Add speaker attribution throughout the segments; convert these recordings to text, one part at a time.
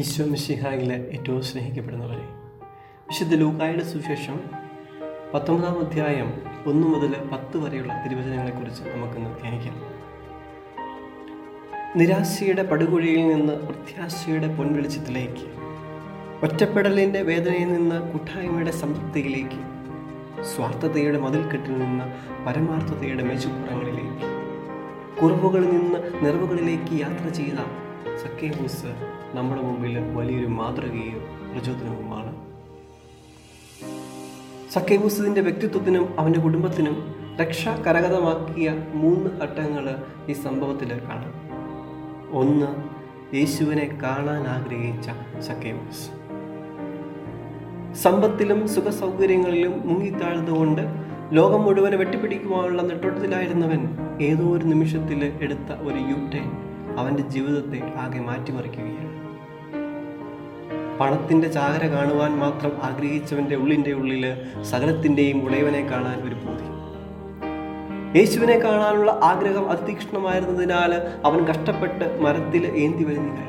Speaker 1: ഈശോ മിശിഹായിലെ ഏറ്റവും സ്നേഹിക്കപ്പെടുന്നവരെ. വിശുദ്ധ ലൂക്കായുടെ സുവിശേഷം പത്തൊമ്പതാം അധ്യായം ഒന്ന് മുതൽ പത്ത് വരെയുള്ള തിരുവചനങ്ങളെക്കുറിച്ച് നമുക്കിന്ന് ധ്യാനിക്കാം. നിരാശയുടെ പടുകുഴിയിൽ നിന്ന് പ്രത്യാശയുടെ പൊൻവെളിച്ചത്തിലേക്ക് ഒറ്റപ്പെടലിന്റെ വേദനയിൽ നിന്ന് കൂട്ടായ്മയുടെ സംതൃപ്തിയിലേക്ക് സ്വാർത്ഥതയുടെ മതിൽക്കെട്ടിൽ നിന്ന് പരമാർത്ഥതയുടെ മേച്ചുപ്പുറങ്ങളിലേക്ക് കുറവുകളിൽ നിന്ന് നിറവുകളിലേക്ക് യാത്ര ചെയ്ത സക്കേമൂസ് നമ്മുടെ മുമ്പിൽ വലിയൊരു മാതൃകയും പ്രചോദനവുമാണ്. സക്കേബൂസിന്റെ വ്യക്തിത്വത്തിനും അവന്റെ കുടുംബത്തിനും രക്ഷ കരകതമാക്കിയ മൂന്ന് ഘട്ടങ്ങൾ ഈ സംഭവത്തിൽ കാണാം. ഒന്ന് യേശുവിനെ കാണാൻ ആഗ്രഹിച്ച സക്കേബൂസ് സമ്പത്തിലും സുഖസൗകര്യങ്ങളിലും മുങ്ങിത്താഴ്ന്നുകൊണ്ട് ലോകം മുഴുവനെ വെട്ടിപ്പിടിക്കുവാനുള്ള നെട്ടോട്ടത്തിലായിരുന്നവൻ ഏതോ ഒരു നിമിഷത്തിൽ എടുത്ത ഒരു യൂട്ടേൺ അവന്റെ ജീവിതത്തെ ആകെ മാറ്റിമറിക്കുകയാണ്. പണത്തിന്റെ ചാകര കാണുവാൻ മാത്രം ആഗ്രഹിച്ചവന്റെ ഉള്ളിന്റെ ഉള്ളിൽ സകലത്തിന്റെയും ഉടയവനെ കാണാൻ ഒരു പൂതി. യേശുവിനെ കാണാനുള്ള ആഗ്രഹം അതിതീക്ഷ്ണമായിരുന്നതിനാൽ അവൻ കഷ്ടപ്പെട്ട് മരത്തിൽ ഏന്തി വലിഞ്ഞു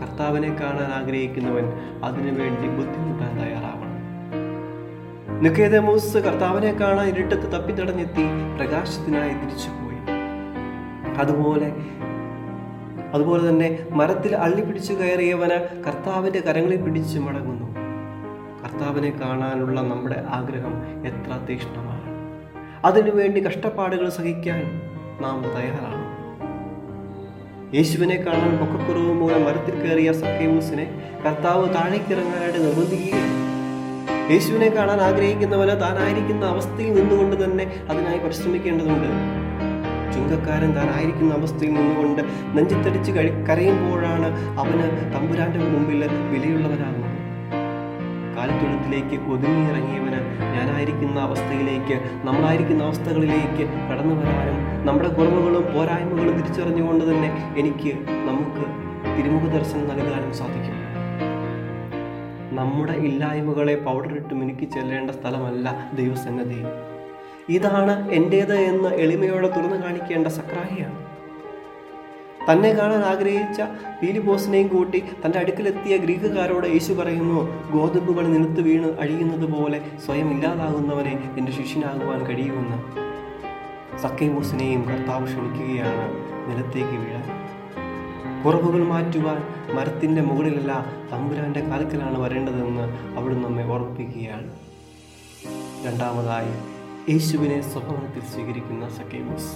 Speaker 1: കർത്താവിനെ കാണാൻ ആഗ്രഹിക്കുന്നവൻ അതിനുവേണ്ടി ബുദ്ധിമുട്ടാൻ തയ്യാറാവണം. നിക്കേതമൂസ് കർത്താവിനെ കാണാൻ ഇരുട്ടത്ത് തപ്പിത്തടഞ്ഞെത്തി പ്രകാശത്തിനായി തിരിച്ചുപോയി. അതുപോലെ അതുപോലെ തന്നെ മരത്തിൽ അള്ളി പിടിച്ചു കയറിയവന് കർത്താവിന്റെ കരങ്ങളിൽ പിടിച്ച് മടങ്ങുന്നു. കർത്താവിനെ കാണാനുള്ള നമ്മുടെ ആഗ്രഹം എത്ര തീക്ഷ്ണമാണ്. അതിനുവേണ്ടി കഷ്ടപ്പാടുകൾ സഹിക്കാൻ നാം തയ്യാറാണ്. യേശുവിനെ കാണാൻ പൊക്കക്കുറവ് മൂലം മരത്തിൽ കയറിയ സക്കേമൂസിനെ കർത്താവ് താഴേക്കിറങ്ങാനായിട്ട് നിർബന്ധിക്കുകയാണ്. യേശുവിനെ കാണാൻ ആഗ്രഹിക്കുന്നവന് താനായിരിക്കുന്ന അവസ്ഥയിൽ നിന്നുകൊണ്ട് തന്നെ അതിനായി പരിശ്രമിക്കേണ്ടതുണ്ട്. ചുങ്കക്കാരൻ താനായിരിക്കുന്ന അവസ്ഥയിൽ നിന്നുകൊണ്ട് നെഞ്ചത്തടിച്ച് കഴി കരയുമ്പോഴാണ് അവന് തമ്പുരാന്റെ മുമ്പിൽ വിലയുള്ളവനാകുന്നത്. കാലത്തൊഴുത്തിലേക്ക് ഒതുങ്ങിയിറങ്ങിയവന് ഞാനായിരിക്കുന്ന അവസ്ഥയിലേക്ക് നമ്മളായിരിക്കുന്ന അവസ്ഥകളിലേക്ക് കടന്നു വരാനും നമ്മുടെ കുറവുകളും പോരായ്മകളും തിരിച്ചറിഞ്ഞുകൊണ്ട് തന്നെ എനിക്ക് നമുക്ക് തിരുമുഖ ദർശനം നൽകാനും സാധിക്കും. നമ്മുടെ ഇല്ലായ്മകളെ പൗഡറിട്ട് മിനുക്കി ചെല്ലേണ്ട സ്ഥലമല്ല ദൈവസന്നദ്ധി ഇതാണ് എന്റേത് എന്ന് എളിമയോടെ തുറന്നു കാണിക്കേണ്ട സക്രാഹിയാണ്. തന്നെ കാണാൻ ആഗ്രഹിച്ച പീലിബോസിനെയും കൂട്ടി തന്റെ അടുക്കലെത്തിയ ഗ്രീക്കുകാരോട് യേശു പറയുന്നു ഗോതമ്പുകൾ നിലത്ത് വീണ് അഴിയുന്നത് പോലെ സ്വയം ഇല്ലാതാകുന്നവനെ എന്റെ ശിഷ്യനാകുവാൻ കഴിയുമെന്ന്. സക്കേമൂസിനെയും കർത്താവ് ക്ഷണിക്കുകയാണ് നിലത്തേക്ക് വീഴാൻ. കുറവുകൾ മാറ്റുവാൻ മരത്തിന്റെ മുകളിലല്ല തമ്പുരാന്റെ കാലത്തിലാണ് വരേണ്ടതെന്ന് അവിടുന്ന് നമ്മെ ഓർമ്മിപ്പിക്കുകയാണ് രണ്ടാമതായി യേശുവിനെ സ്വഭാവത്തിൽ സ്വീകരിക്കുന്ന സക്കേമോസ്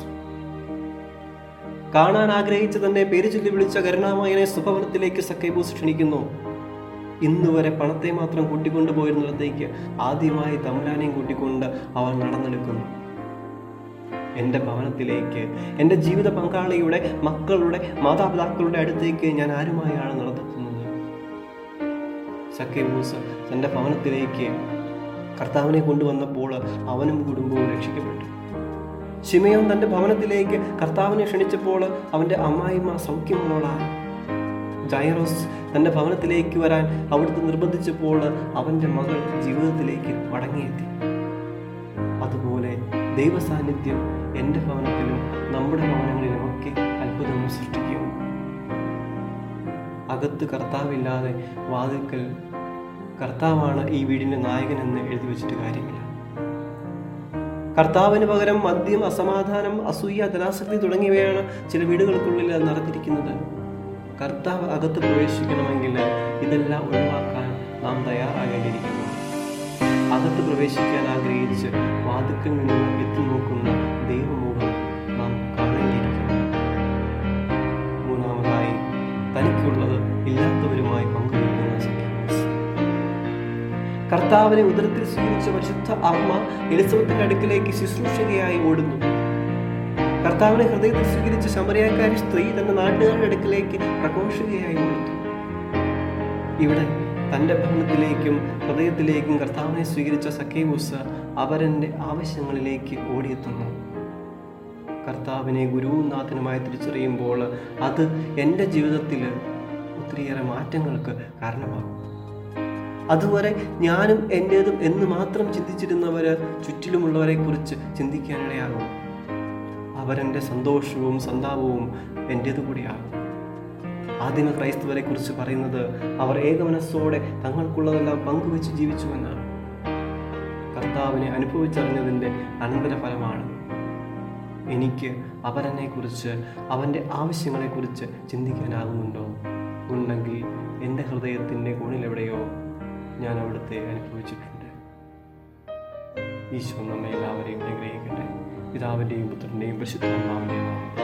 Speaker 1: കാണാൻ ആഗ്രഹിച്ച തന്നെ പേര് ചൊല്ലി വിളിച്ച കരുണാമയനെ സ്വഭവനത്തിലേക്ക് സക്കേബൂസ് ക്ഷണിക്കുന്നു. ഇന്നുവരെ പണത്തെ മാത്രം കൂട്ടിക്കൊണ്ടുപോയിരുന്നിടത്തേക്ക് ആദ്യമായി തമ്പുരാനെയും കൂട്ടിക്കൊണ്ട് അവൻ നടന്നെടുക്കുന്നു. എന്റെ ഭവനത്തിലേക്ക് എന്റെ ജീവിത പങ്കാളിയുടെ മക്കളുടെ മാതാപിതാക്കളുടെ അടുത്തേക്ക് ഞാൻ ആരുമായാണ് നടത്തുന്നത് സക്കേബൂസ് തന്റെ ഭവനത്തിലേക്ക് കർത്താവിനെ കൊണ്ടുവന്നപ്പോൾ അവനും കുടുംബവും രക്ഷിക്കപ്പെട്ടു. ശിമയോൻ തന്റെ ഭവനത്തിലേക്ക് കർത്താവിനെ ക്ഷണിച്ചപ്പോൾ അവന്റെ അമ്മായിമ്മ സൗഖ്യമുള്ളവളാണ് ജൈറോസ് തന്റെ ഭവനത്തിലേക്ക് വരാൻ അവിടുത്തെ നിർബന്ധിച്ചപ്പോൾ അവന്റെ മകൾ ജീവിതത്തിലേക്ക് മടങ്ങിയെത്തി. അതുപോലെ ദൈവസാന്നിധ്യം എന്റെ ഭവനത്തിലും നമ്മുടെ ഭവനങ്ങളിലുമൊക്കെ അത്ഭുതങ്ങൾ സൃഷ്ടിക്കും. അകത്ത് കർത്താവില്ലാതെ വാതിൽക്കൽ കർത്താവാണ് ഈ വീടിന്റെ നായകനെന്ന് എഴുതി വെച്ചിട്ട് കാര്യമില്ല. കർത്താവിന് പകരം മദ്യം അസമാധാനം അസൂയ ധനാസക്തി തുടങ്ങിയവയാണ് ചില വീടുകൾക്കുള്ളിൽ നടന്നിരിക്കുന്നത്. കർത്താവ് അകത്ത് പ്രവേശിക്കണമെങ്കിൽ ഇതെല്ലാം ഒഴിവാക്കാൻ നാം തയ്യാറാകേണ്ടിയിരിക്കുന്നു. അകത്ത് പ്രവേശിക്കാൻ ആഗ്രഹിച്ച് വാതുക്കൽ നിന്ന് എത്തി നോക്കുന്ന ദൈവമുഖം കർത്താവിനെ ഉദരത്തിൽ സ്വീകരിച്ച പരിശുദ്ധ അമ്മ എലിസബത്തിന്റെ അടുക്കിലേക്ക് ശുശ്രൂഷകയായി ഓടുന്നു. കർത്താവിനെ ഹൃദയത്തിൽ സ്വീകരിച്ച ശമരയാക്കാരി സ്ത്രീ തന്റെ നാട്ടുകാരുടെ അടുക്കിലേക്ക് പ്രഘോഷകയായി ഓടുന്നു. ഇവിടെ തന്റെ ഭവനത്തിലേക്കും ഹൃദയത്തിലേക്കും കർത്താവിനെ സ്വീകരിച്ച സക്കേവൂസ് അവരന്റെ ആവശ്യങ്ങളിലേക്ക് ഓടിയെത്തുന്നു. കർത്താവിനെ ഗുരുവും നാഥനുമായി തിരിച്ചറിയുമ്പോൾ അത് എന്റെ ജീവിതത്തിൽ ഒത്തിരിയേറെ മാറ്റങ്ങൾക്ക് കാരണമാകും. അതുവരെ ഞാനും എന്റേതും എന്ന് മാത്രം ചിന്തിച്ചിരുന്നവർ ചുറ്റിലുമുള്ളവരെ കുറിച്ച് ചിന്തിക്കാനിടയാകും. അവരെന്റെ സന്തോഷവും സന്താപവും എന്റേതു കൂടിയാകും ആദിമ ക്രൈസ്തവരെ കുറിച്ച് പറയുന്നത് അവർ ഏകമനസ്സോടെ തങ്ങൾക്കുള്ളതെല്ലാം പങ്കുവെച്ച് ജീവിച്ചു എന്നാണ് കർത്താവിനെ അനുഭവിച്ചറിഞ്ഞതിന്റെ അനന്തരഫലമാണ്. എനിക്ക് അവരനെക്കുറിച്ച് അവന്റെ ആവശ്യങ്ങളെക്കുറിച്ച് ചിന്തിക്കാനാകുന്നുണ്ടോ? ഉണ്ടെങ്കിൽ എന്റെ ഹൃദയത്തിന്റെ കോണിലെവിടെയോ ഞാൻ അവിടുത്തെ അനുഭവിച്ചിട്ടുണ്ട്. ഈശോ നമ്മെ എല്ലാവരെയും അനുഗ്രഹിക്കട്ടെ. പിതാവിന്റെയും പുത്രന്റെയും പരിശുദ്ധാത്മാവിന്റെയും നാമത്തിൽ